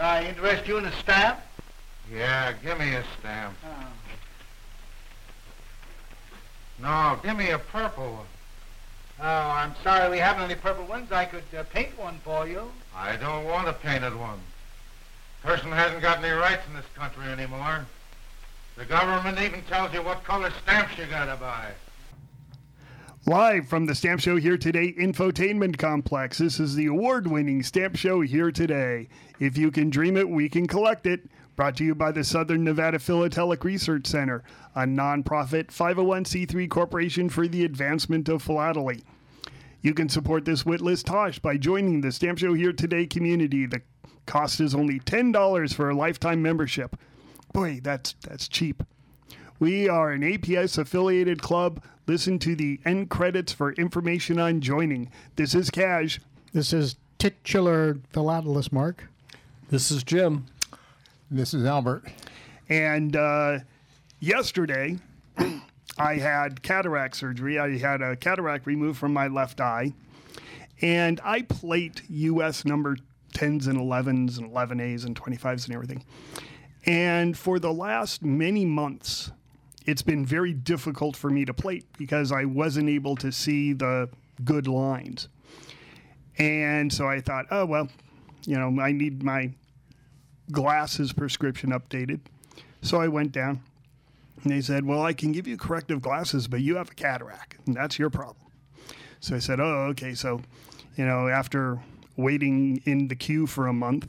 I interest you in a stamp? Yeah, give me a stamp. Oh. No, give me a purple one. Oh, I'm sorry we haven't any purple ones. I could uh, paint one for you. I don't want a painted one. Person hasn't got any rights in this country anymore. The government even tells you what color stamps you gotta buy. Live from the Stamp Show Here Today Infotainment Complex, this is the award winning Stamp Show Here Today. If you can dream it, we can collect it. Brought to you by the Southern Nevada Philatelic Research Center, a nonprofit 501c3 corporation for the advancement of philately. You can support this witless Tosh by joining the Stamp Show Here Today community. The cost is only $10 for a lifetime membership. Boy, that's that's cheap. We are an APS affiliated club. Listen to the end credits for information on joining. This is Cash. This is titular philatelist Mark. This is Jim. This is Albert. And uh, yesterday, I had cataract surgery. I had a cataract removed from my left eye. And I plate US number 10s and 11s and 11As and 25s and everything. And for the last many months, it's been very difficult for me to plate because I wasn't able to see the good lines. And so I thought, oh, well, you know, I need my glasses prescription updated. So I went down and they said, well, I can give you corrective glasses, but you have a cataract and that's your problem. So I said, oh, okay. So, you know, after waiting in the queue for a month,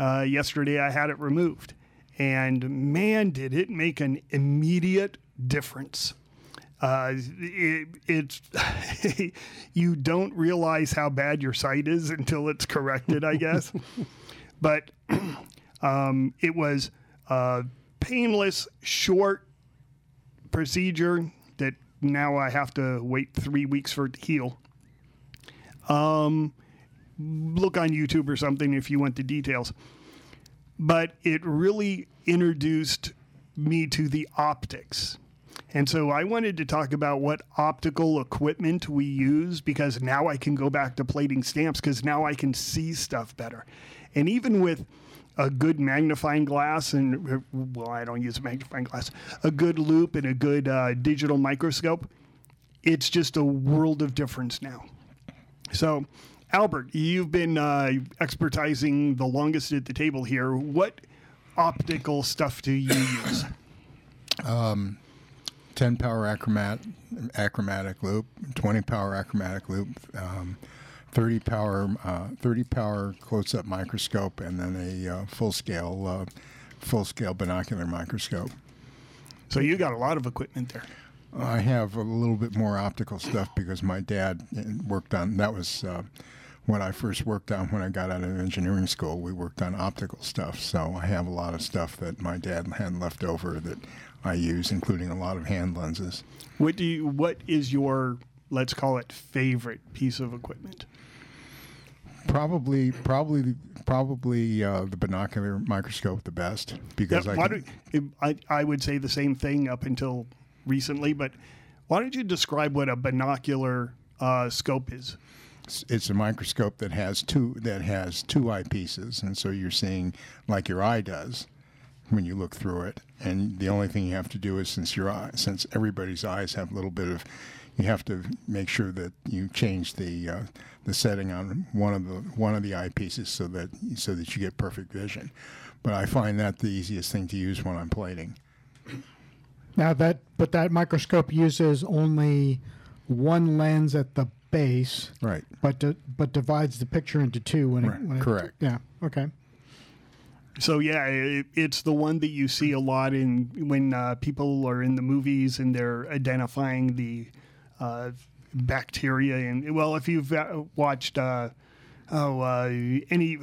uh, yesterday I had it removed. And man, did it make an immediate difference. Uh, it, it's you don't realize how bad your sight is until it's corrected, I guess. but um, it was a painless, short procedure that now I have to wait three weeks for it to heal. Um, look on YouTube or something if you want the details. But it really introduced me to the optics. And so I wanted to talk about what optical equipment we use because now I can go back to plating stamps because now I can see stuff better. And even with a good magnifying glass and, well, I don't use a magnifying glass, a good loupe and a good uh, digital microscope, it's just a world of difference now. So, Albert, you've been uh, expertising the longest at the table here. What optical stuff do you use? 10 power achromat, achromatic loupe, 20 power achromatic loupe, um, 30 power, uh, 30 power close up microscope, and then a uh, full scale, uh, full scale binocular microscope. So you got a lot of equipment there. I have a little bit more optical stuff because my dad uh, worked on that was uh, what I first worked on when I got out of engineering school. We worked on optical stuff, so I have a lot of stuff that my dad had left over that I use, including a lot of hand lenses. What do you? What is your let's call it favorite piece of equipment? Probably, probably, probably uh, the binocular microscope the best because Yeah, I, why can, don't, I I would say the same thing up until recently, but why don't you describe what a binocular uh, scope is? It's- a microscope that has two that has two eyepieces, and so you're seeing like your eye does when you look through it. And the only thing you have to do is since your eye, since everybody's eyes have a little bit of, you have to make sure that you change the uh, the setting on one of the one of the eyepieces so that so that you get perfect vision. But I find that the easiest thing to use when I'm plating. Now that, but that microscope uses only one lens at the base, Right. but di- but divides the picture into two when Right, it, when it- correct. yeah. Okay. So yeah, it, it's the one that you see a lot in when uh, people are in the movies and they're identifying the uh, bacteria. And well, if you've uh, watched uh, oh uh, any.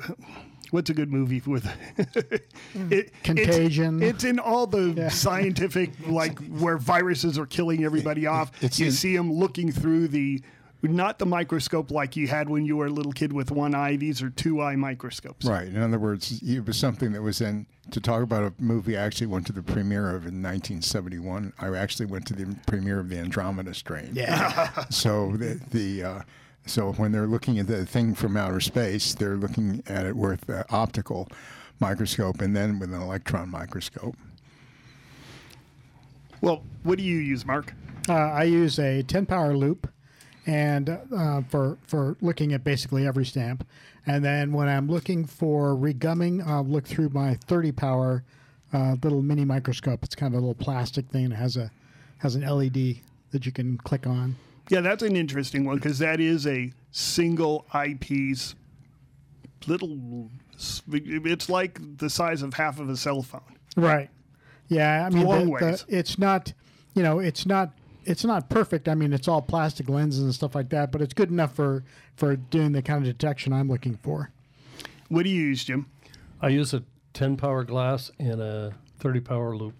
What's a good movie with it, Contagion. It's, in all the scientific, like where viruses are killing everybody off. it's you in- see them looking through the, not the microscope like you had when you were a little kid with one eye. These are two eye microscopes. Right. In other words, it was something that was in to talk about a movie I actually went to the premiere of in 1971. I actually went to the premiere of the Andromeda Strain. Yeah. So the the uh, so when they're looking at the thing from outer space, they're looking at it with uh, optical. microscope and then with an electron microscope. Well, what do you use, Mark? Uh, I use a 10 power loupe, and uh, for for looking at basically every stamp. And then when I'm looking for regumming, I'll look through my 30 power uh, little mini microscope. It's kind of a little plastic thing. It has a has an LED that you can click on. Yeah, that's an interesting one because that is a single eyepiece little. It's like the size of half of a cell phone. Right. Yeah. I mean, the- the- it's not. You know, it's not. It's not perfect. I mean, it's all plastic lenses and stuff like that, but it's good enough for for doing the kind of detection I'm looking for. What do you use, Jim? I use a 10 power glass and a 30 power loupe.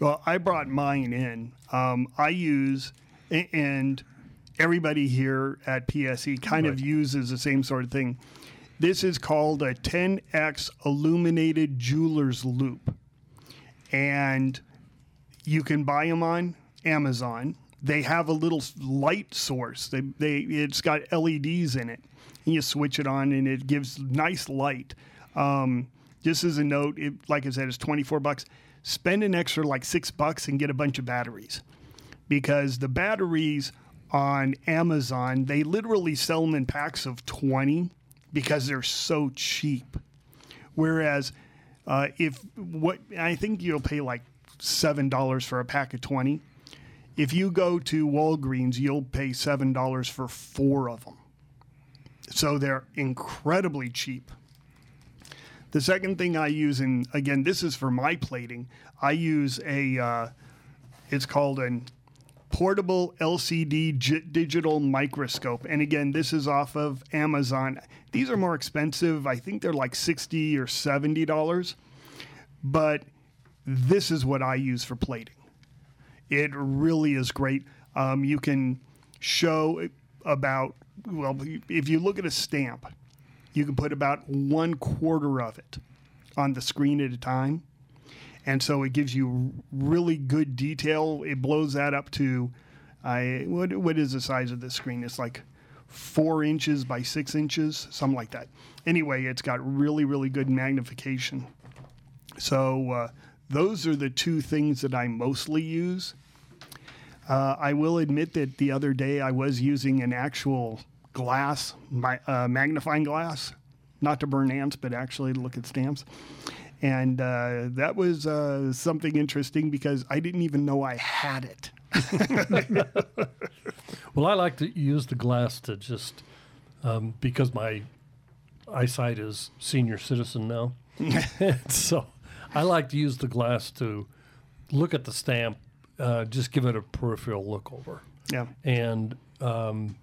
Well, I brought mine in. Um, I use, and everybody here at PSE kind of uses the same sort of thing. This is called a 10x illuminated jeweler's loupe. And you can buy them on Amazon. They have a little light source. They, they it's got LEDs in it. And you switch it on and it gives nice light. Um, just as a note, it, like I said, it's 24 bucks. Spend an extra like six bucks and get a bunch of batteries because the batteries on Amazon, they literally sell them in packs of 20 because they're so cheap. Whereas uh, if what I think you'll pay like seven dollars for a pack of 20. If you go to Walgreens, you'll pay seven dollars for four of them. So they're incredibly cheap. The second thing I use, and again, this is for my plating, I use a, uh, it's called an portable LCD gi- digital microscope. And again, this is off of Amazon. These are more expensive. I think they're like 60 or $70. But this is what I use for plating. It really is great. Um, you can show about, well, if you look at a stamp, you can put about one quarter of it on the screen at a time. And so it gives you really good detail. It blows that up to, I what what is the size of this screen? It's like four inches by six inches, something like that. Anyway, it's got really really good magnification. So uh, those are the two things that I mostly use. Uh, I will admit that the other day I was using an actual glass, my, uh, magnifying glass, not to burn ants, but actually to look at stamps. And uh, that was uh, something interesting because I didn't even know I had it. Well, I like to use the glass to just um, because my eyesight is senior citizen now, so I like to use the glass to look at the stamp, uh, just give it a peripheral look over, Yeah. and um,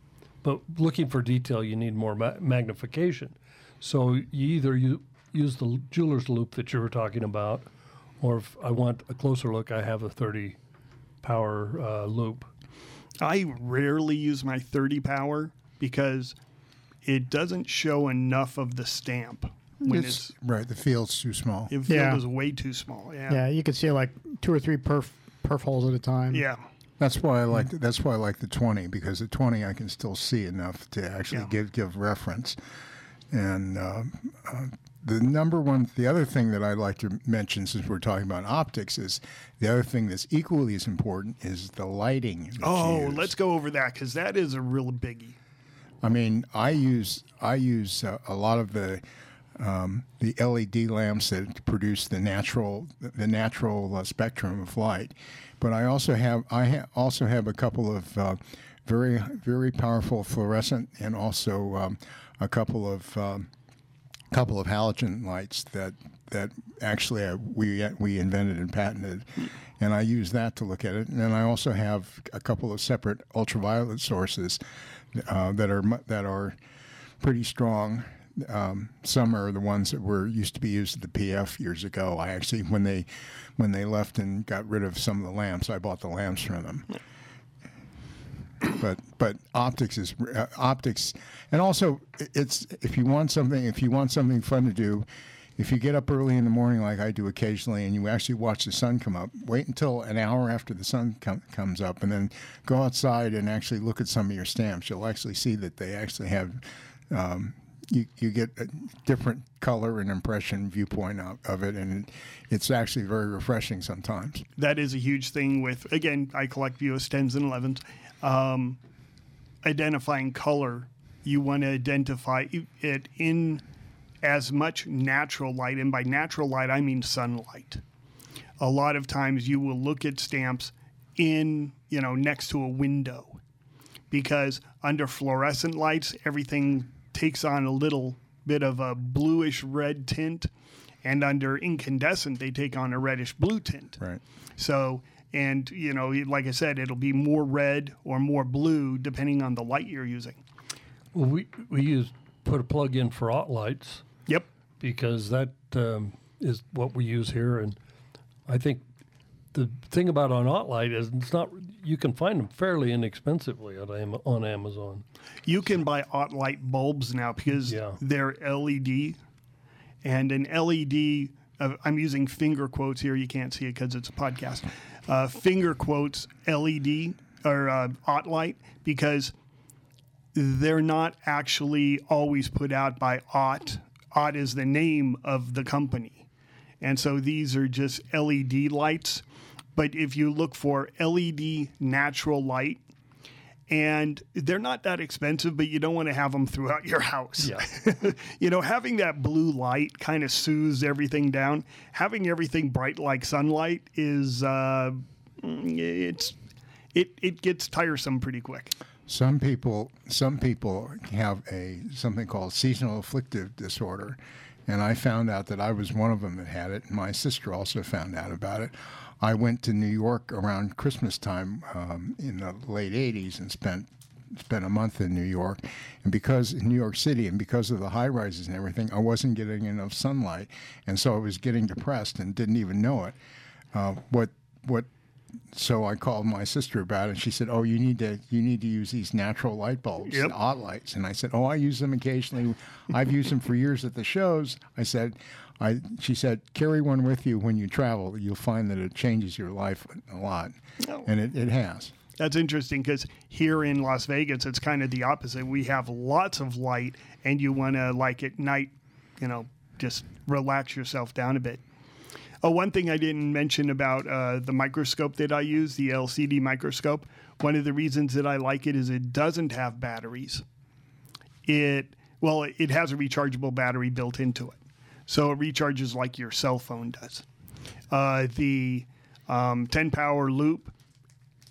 but looking for detail, you need more ma- magnification. So you either you use the jeweler's loupe that you were talking about, or if I want a closer look, I have a 30 power uh, loupe. I rarely use my 30 power because it doesn't show enough of the stamp when It's- it's, right. The field's too small. it Yeah. is way too small. Yeah. Yeah, you can see like two or three perf perf holes at a time. Yeah. That's why I like. That's why I like the twenty because the twenty I can still see enough to actually Yeah. give give reference. And uh, uh, the number one, the other thing that I'd like to mention since we're talking about optics is the other thing that's equally as important is the lighting. Oh, used. let's go over that because that is a real biggie. I mean, I use I use uh, a lot of the um, the LED lamps that produce the natural the natural uh, spectrum of light, but I also have I ha- also have a couple of uh, very very powerful fluorescent and also um, a couple of um, couple of halogen lights that that actually uh, we we invented and patented, and I use that to look at it. And then I also have a couple of separate ultraviolet sources uh, that are that are pretty strong. Um, some are the ones that were used to be used at the PF years ago. I actually, when they when they left and got rid of some of the lamps, I bought the lamps from them but but optics is uh, optics, and also it's if you want something if you want something fun to do, if you get up early in the morning like I do occasionally, and you actually watch the sun come up, wait until an hour after the sun com- comes up, and then go outside and actually look at some of your stamps. You'll actually see that they actually have. Um, you, you get a different color and impression viewpoint of, of it, and it, it's actually very refreshing sometimes. that is a huge thing with again i collect us 10s and 11s um, identifying color you want to identify it in as much natural light and by natural light i mean sunlight a lot of times you will look at stamps in you know next to a window because under fluorescent lights everything takes on a little bit of a bluish red tint and under incandescent they take on a reddish blue tint Right. so, and you know, like I said, it'll be more red or more blue depending on the light you're using. Well, we we use put a plug in for Ott lights Yep. because that um, is what we use here, and I think the thing about an Ott light is it's not you can find them fairly inexpensively on Am- on Amazon. You can buy Ott light bulbs now because Yeah. they're LED, and an LED. Uh, I'm using finger quotes here. You can't see it because it's a podcast. Uh, finger quotes LED or uh, Ott light because they're not actually always put out by Ott. Ott is the name of the company. And so these are just LED lights. But if you look for LED natural light, and they're not that expensive, but you don't want to have them throughout your house. Yeah. you know, having that blue light kind of soothes everything down. Having everything bright like sunlight is, uh, it's, it, it gets tiresome pretty quick. Some people, some people have a something called seasonal afflictive disorder, and I found out that I was one of them that had it. And my sister also found out about it. I went to New York around Christmas time um, in the late '80s and spent spent a month in New York, and because in New York City and because of the high rises and everything, I wasn't getting enough sunlight, and so I was getting depressed and didn't even know it. Uh, what what so I called my sister about it, and she said, "Oh, you need to you need to use these natural light bulbs, Yep. Ott lights." And I said, "Oh, I use them occasionally. I've used them for years at the shows." I said, "I." She said, "Carry one with you when you travel. You'll find that it changes your life a lot," Oh. and it, it has. That's interesting because here in Las Vegas, it's kind of the opposite. We have lots of light, and you want to, like at night, you know, just relax yourself down a bit. Oh, one thing I didn't mention about uh, the microscope that I use, the LCD microscope, one of the reasons that I like it is it doesn't have batteries. It, well, it has a rechargeable battery built into it. So it recharges like your cell phone does. Uh, the um, 10 power loupe,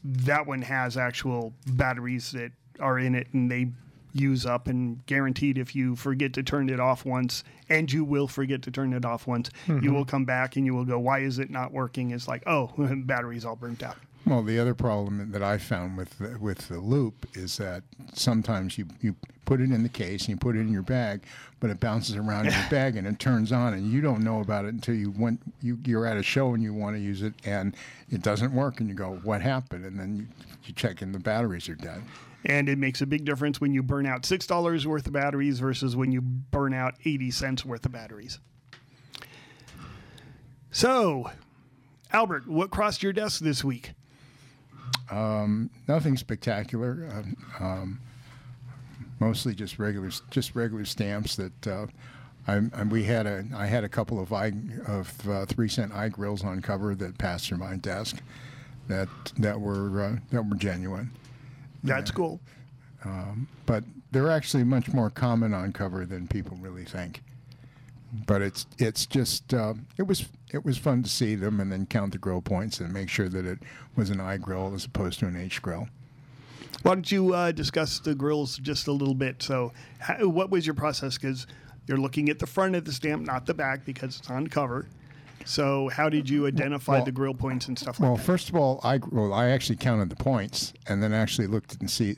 that one has actual batteries that are in it and they use up and guaranteed if you forget to turn it off once and you will forget to turn it off once you mm-hmm. will come back and you will go why is it not working it's like oh battery's all burnt out Well, the other problem that I found with the, with the loupe is that sometimes you, you put it in the case and you put it in your bag, but it bounces around in your bag and it turns on, and you don't know about it until you went you, you're at a show and you want to use it and it doesn't work, and you go, "What happened?" And then you, you check and the batteries are dead. And it makes a big difference when you burn out six dollars worth of batteries versus when you burn out 80 cents worth of batteries so albert what crossed your desk this week Um, Nothing spectacular. Um, um, mostly just regular, just regular stamps that. Uh, I, and we had a, I had a couple of eye, of uh, three cent I grills on cover that passed through my desk, that that were uh, that were genuine, that's cool but they're actually much more common on cover than people really think. But it's it's just uh, it was it was fun to see them and then count the grill points and make sure that it was an I grill as opposed to an H grill. Why don't you uh, discuss the grills just a little bit? So, how, what was your process? Because you're looking at the front of the stamp, not the back, because it's on cover. So, how did you identify well- the grill points and stuff Well, like that? first of all, I well, I actually counted the points and then actually looked and see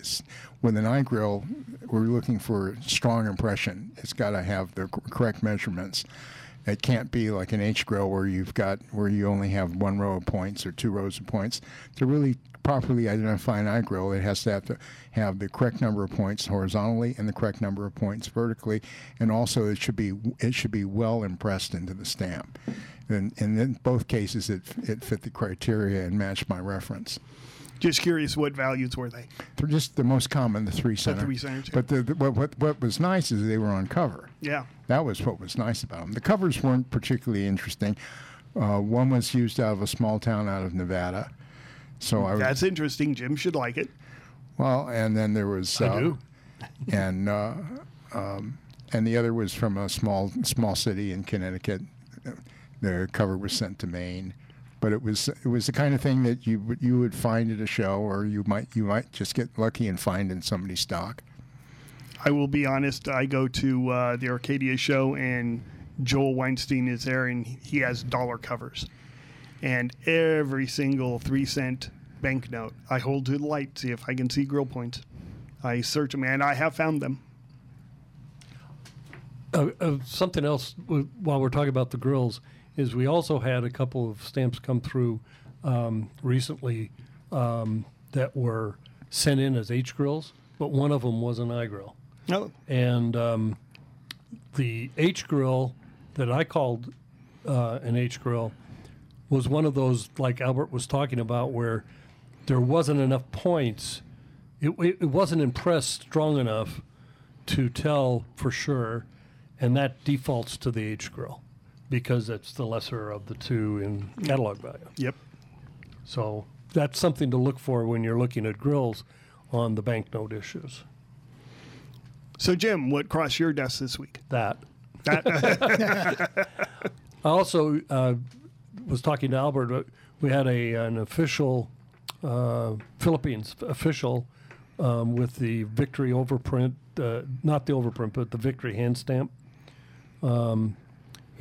with an I grill, we're looking for strong impression. It's got to have the correct measurements. It can't be like an H grill where you've got where you only have one row of points or two rows of points. To really properly identify an I grill, it has to have to have the correct number of points horizontally and the correct number of points vertically, and also it should be it should be well impressed into the stamp. And, and in both cases, it it fit the criteria and matched my reference. Just curious, what values were they? They're just the most common, the three center. three center. But the, the, what, what what was nice is they were on cover. Yeah. That was what was nice about them. The covers weren't particularly interesting. Uh, one was used out of a small town out of Nevada. So I was, That's interesting. Jim should like it. well, and then there was uh, I do. and uh, um, and the other was from a small small city in Connecticut. The cover was sent to Maine, but it was it was the kind of thing that you would you would find at a show, or you might you might just get lucky and find in somebody's stock. I will be honest. I go to uh, the Arcadia show, and Joel Weinstein is there, and he has dollar covers, and every single three cent banknote I hold to the light, see if I can see grill points. I search them, and I have found them. Uh, uh, something else while we're talking about the grills is we also had a couple of stamps come through um, recently um, that were sent in as H grills, but one of them was an I grill. Oh, And um, the H grill that I called uh, an H grill was one of those, like Albert was talking about, where there wasn't enough points. It, it, it wasn't impressed strong enough to tell for sure, and that defaults to the H grill because it's the lesser of the two in catalog value. yep. So that's something to look for when you're looking at grills on the banknote issues. So, Jim, what crossed your desk this week? That. That, I also uh, was talking to Albert. We had a an official uh, Philippines official um, with the victory overprint, uh, not the overprint, but the victory hand stamp. Um,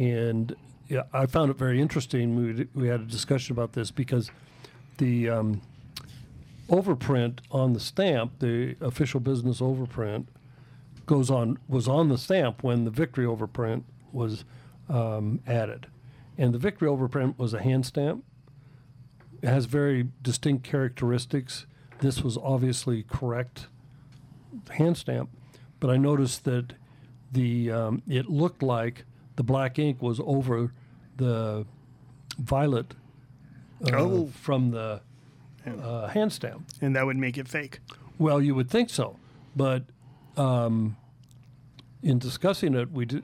and yeah, I found it very interesting. We we had a discussion about this because the um, overprint on the stamp, the official business overprint, goes on was on the stamp when the victory overprint was um, added, and the victory overprint was a hand stamp. It has very distinct characteristics. This was obviously correct hand stamp, but I noticed that the um, it looked like the black ink was over the violet uh, Oh. from the uh, hand stamp. and that would make it fake. Well, you would think so, but um, in discussing it, we did.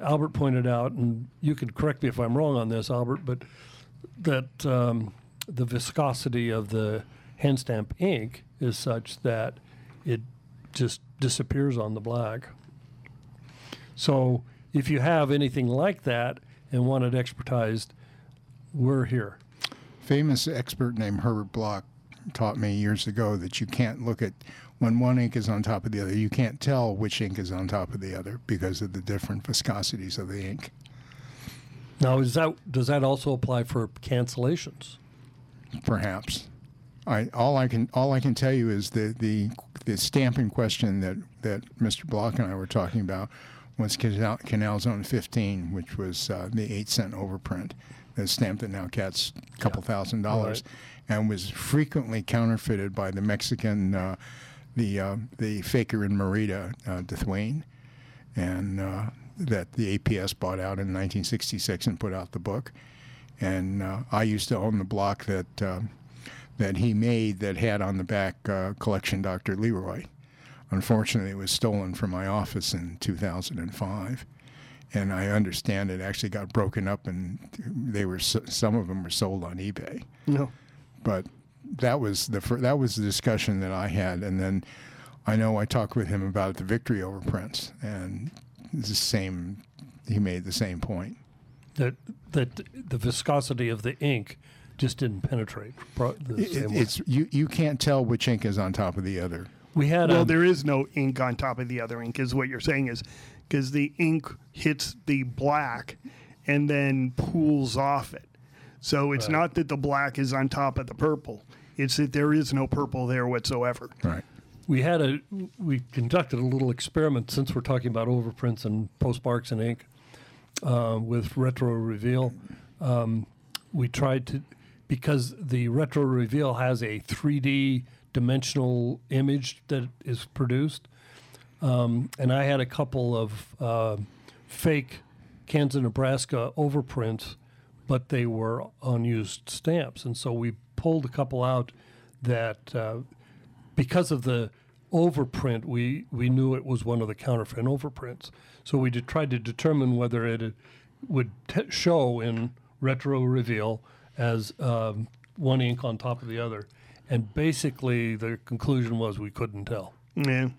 Albert pointed out, and you can correct me if I'm wrong on this, Albert, but that um, the viscosity of the hand stamp ink is such that it just disappears on the black. So, if you have anything like that and want it expertized, we're here. famous expert named Herbert Bloch taught me years ago that you can't look at when one ink is on top of the other, you can't tell which ink is on top of the other because of the different viscosities of the ink. Now, is that does that also apply for cancellations? Perhaps. I all I can all I can tell you is the the, the stamp in question that, that Mr. Bloch and I were talking about was Canal, Canal Zone 15, which was uh, the eight cent overprint, the stamp that now gets a couple thousand dollars, and was frequently counterfeited by the Mexican, uh, the uh, the faker in Merida, uh, de Thuin, and uh, that the APS bought out in 1966 and put out the book. And uh, I used to own the block that uh, that he made that had on the back uh, collection Dr. Leroy. Unfortunately, it was stolen from my office in 2005, and I understand it actually got broken up, and they were some of them were sold on eBay. No. But that was the fir- that was the discussion that I had, and then I know I talked with him about the victory overprints, and the same. He made the same point. that that the viscosity of the ink just didn't penetrate. the It- it's you you can't tell which ink is on top of the other. We had Well, a, there is no ink on top of the other ink, is what you're saying is because the ink hits the black and then pools off it. So it's not that the black is on top of the purple; it's that there is no purple there whatsoever. Right. we had a we conducted a little experiment since we're talking about overprints and postmarks and ink uh, with retro reveal. Um, we tried to because the retro reveal has a 3D dimensional image that is produced, um, and I had a couple of uh, fake Kansas, Nebraska overprints, but they were unused stamps, and so we pulled a couple out that uh, because of the overprint, we we knew it was one of the counterfeit overprints. So we did, tried to determine whether it would t- show in retro reveal as um, one ink on top of the other. And basically, the conclusion was we couldn't tell. Yeah.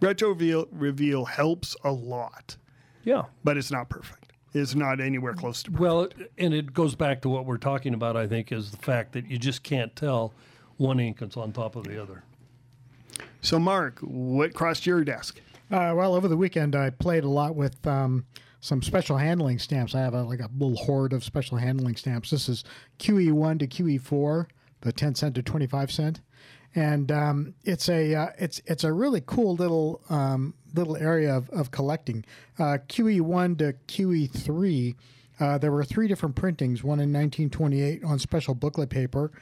Retro reveal, reveal helps a lot, Yeah. but it's not perfect. It's not anywhere close to perfect. Well, and it goes back to what we're talking about, I think, is the fact that you just can't tell one ink that's on top of the other. So, Mark, what crossed your desk? Uh, well, over the weekend, I played a lot with um, some special handling stamps. I have a, like a little hoard of special handling stamps. This is QE1 to QE4, the 10 cent to 25 cent, and um, it's a uh, it's it's a really cool little um, little area of, of collecting. Uh, QE1 to QE3, uh, there were three different printings. One in 1928 on special booklet paper,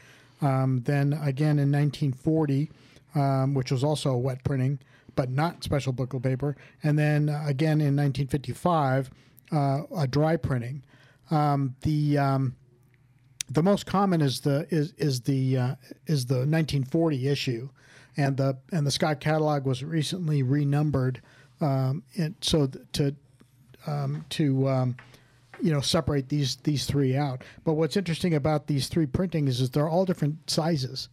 um, then again in 1940, um, which was also a wet printing but not special booklet paper. And then again in 1955, uh, a dry printing. Um, the um, the most common is the is is the uh, is the 1940 issue, and the and the Scott catalog was recently renumbered, um, and so to um, to um, you know separate these these three out. But what's interesting about these three printings is they're all different sizes.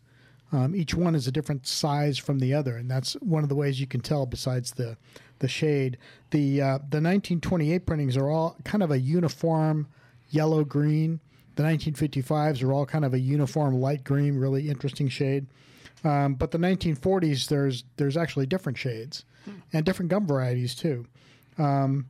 Um, each one is a different size from the other, and that's one of the ways you can tell. Besides the the shade, the uh, the 1928 printings are all kind of a uniform yellow green. The 1955s are all kind of a uniform light green, really interesting shade. Um, but the 1940s, there's there's actually different shades and different gum varieties too. Um,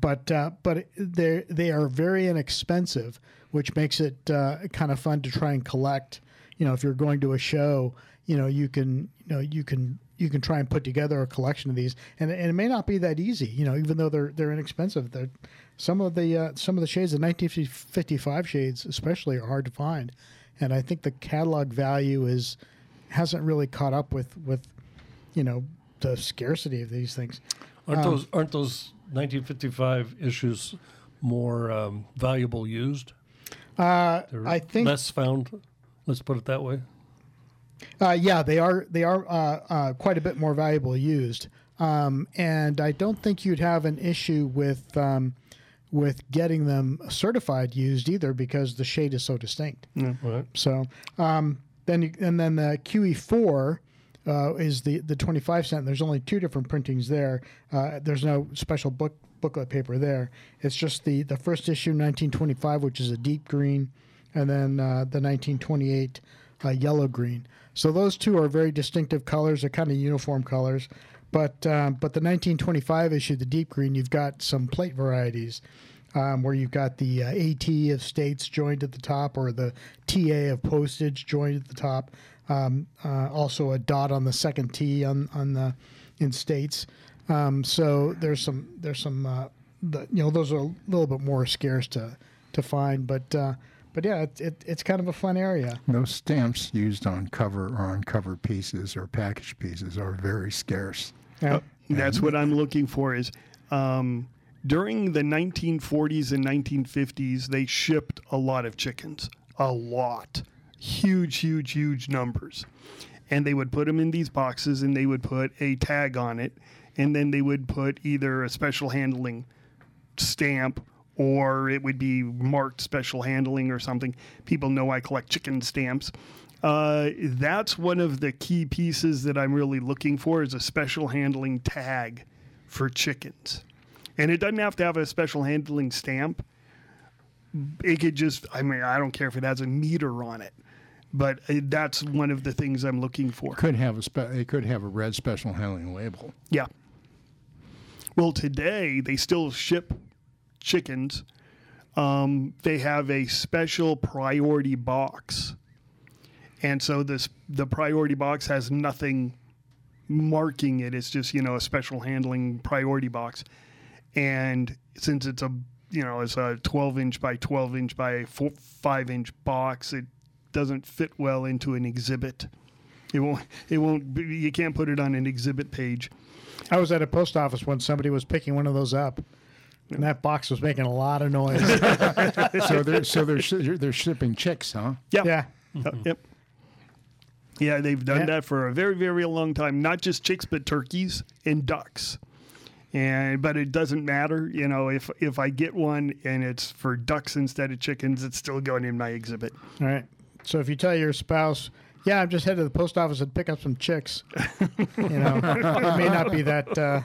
but uh, but they they are very inexpensive, which makes it uh, kind of fun to try and collect. You know, if you're going to a show, you know you can you know you can you can try and put together a collection of these, and, and it may not be that easy. You know, even though they're they're inexpensive, they're some of the uh, some of the shades, the 1955 shades especially, are hard to find, and I think the catalog value is hasn't really caught up with with you know the scarcity of these things. Aren't those aren't those 1955 issues more um, valuable used? Uh, I think less found. Let's put it that way. Uh, yeah, they are. They are uh, uh, quite a bit more valuable used, um, and I don't think you'd have an issue with um, with getting them certified used either because the shade is so distinct. Right. So um, then, you, and then the QE4 uh, is the the 25 cent. There's only two different printings there. Uh, there's no special book booklet paper there. It's just the the first issue 1925, which is a deep green, and then uh, the 1928 uh, yellow green. So those two are very distinctive colors. They're kind of uniform colors. But um, but the 1925 issue, the deep green, you've got some plate varieties. Um, where you've got the uh, AT of states joined at the top, or the TA of postage joined at the top. Um, uh, also, a dot on the second T on on the in states. Um, so there's some there's some uh, the, you know those are a little bit more scarce to to find, but uh, but yeah, it, it, it's kind of a fun area. Those stamps used on cover or on cover pieces or package pieces are very scarce. Yeah. That's what I'm looking for. Is um, during the 1940s and 1950s, they shipped a lot of chickens, a lot, huge, huge, huge numbers, and they would put them in these boxes, and they would put a tag on it, and then they would put either a special handling stamp or it would be marked special handling or something. People know I collect chicken stamps. Uh, that's one of the key pieces that I'm really looking for is a special handling tag for chickens. And it doesn't have to have a special handling stamp. It could just, I mean, I don't care if it has a meter on it, but uh, that's one of the things I'm looking for. Could have a spe- it could have a red special handling label. Yeah. Well, today they still ship chickens. Um, they have a special priority box, and so this the priority box has nothing marking it. It's just you know a special handling priority box, and since it's a you know it's a 12 inch by 12 inch by four, five inch box, it doesn't fit well into an exhibit. It won't. It won't. You can't put it on an exhibit page. I was at a post office when somebody was picking one of those up, and that box was making a lot of noise. so they're so they're shi- they're shipping chicks, huh? Yeah. yeah. Uh, yep. Yeah, they've done Yeah. that for a very, very long time. Not just chicks, but turkeys and ducks. And but it doesn't matter, you know, if if I get one and it's for ducks instead of chickens, it's still going in my exhibit. All right. So if you tell your spouse, "Yeah, I'm just headed to the post office and pick up some chicks," you know, it may not be that uh,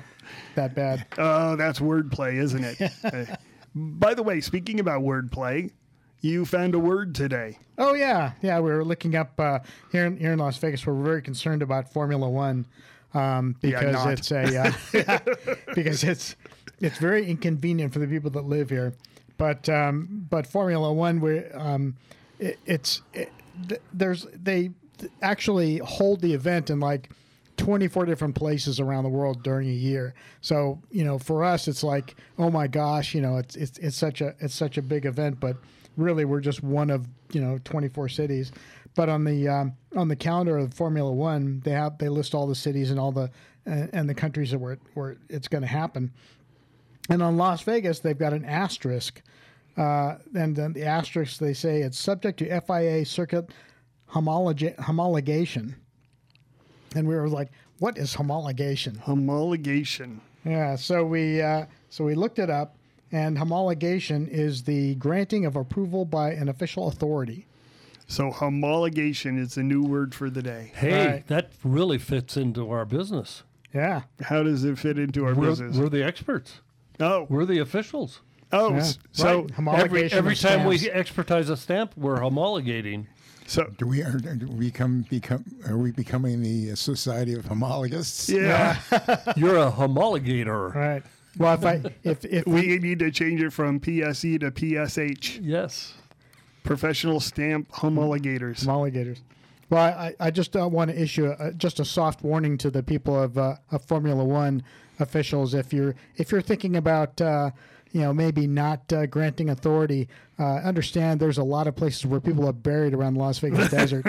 that bad. Oh, that's wordplay, isn't it? Uh, by the way, speaking about wordplay, you found a word today. Oh yeah, yeah. We were looking up uh, here in here in Las Vegas. We're very concerned about Formula One um, because not. it's a uh, yeah, because it's it's very inconvenient for the people that live here. But um, but Formula One, we um, it, it's it, th- there's they th- actually hold the event in like 24 different places around the world during a year. So, you know, for us it's like, oh my gosh, you know, it's it's it's such a it's such a big event, but really we're just one of, you know, 24 cities. But on the um, on the calendar of Formula 1, they have they list all the cities and all the and, and the countries that where where it's going to happen. And on Las Vegas, they've got an asterisk. Uh, and then the asterisk, they say it's subject to FIA circuit homologa- homologation. And we were like, what is homologation? Homologation. Yeah, so we uh, so we looked it up, and homologation is the granting of approval by an official authority. So homologation is the new word for the day. Hey, Right. that really fits into our business. Yeah, How does it fit into our We're, business? we're the experts. oh, We're the officials. oh, yeah. so Right. Every, every of time we stamps. expertise a stamp, we're homologating. So Do we are do we become become are we becoming the Society of Homologists? yeah, You're a homologator. right. Well, if I if if we need to change it from PSE to PSH, Yes. professional stamp homologators. Homologators. Well, I, I just uh, want to issue a, just a soft warning to the people of, uh, of Formula One officials. If you're if you're thinking about uh, you know maybe not uh, granting authority, uh, understand there's a lot of places where people are buried around the Las Vegas desert.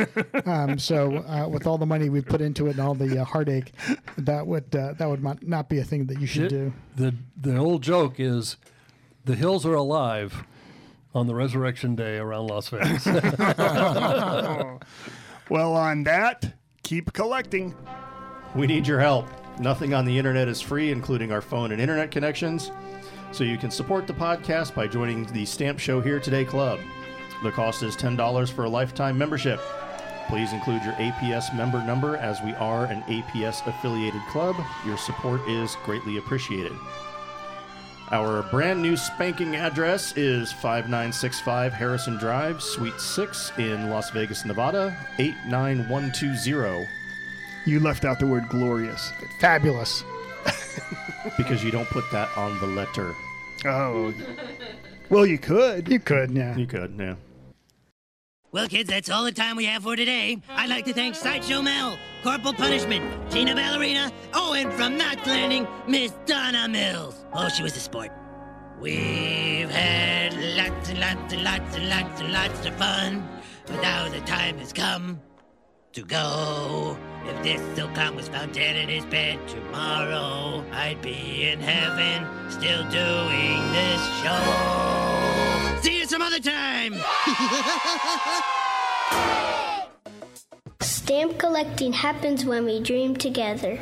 Um, so uh, with all the money we put into it and all the uh, heartache, that would uh, that would not- not be a thing that you should do. The, the old joke is the hills are alive on the resurrection day around Las Vegas. Well, on that, keep collecting. We need your help. Nothing on the internet is free, including our phone and internet connections. So you can support the podcast by joining the Stamp Show Here Today Club. The cost is $10 for a lifetime membership. Please include your APS member number as we are an APS affiliated club. Your support is greatly appreciated. Our brand new spanking address is 5965 Harrison Drive, Suite 6 in Las Vegas, Nevada, 89120. You left out the word glorious. Fabulous. because you don't put that on the letter. Oh, well, you could. You could, yeah. You could, yeah. Well, kids, that's all the time we have for today. I'd like to thank Sideshow Mel, Corporal Punishment, Tina Ballerina, oh, and from Knots Landing, Miss Donna Mills. Oh, she was a sport. We've had lots and lots and lots and lots and lots of fun, but now the time has come to go. If this Silcon was found dead in his bed tomorrow, I'd be in heaven still doing this show. See you some other time. Stamp collecting happens when we dream together.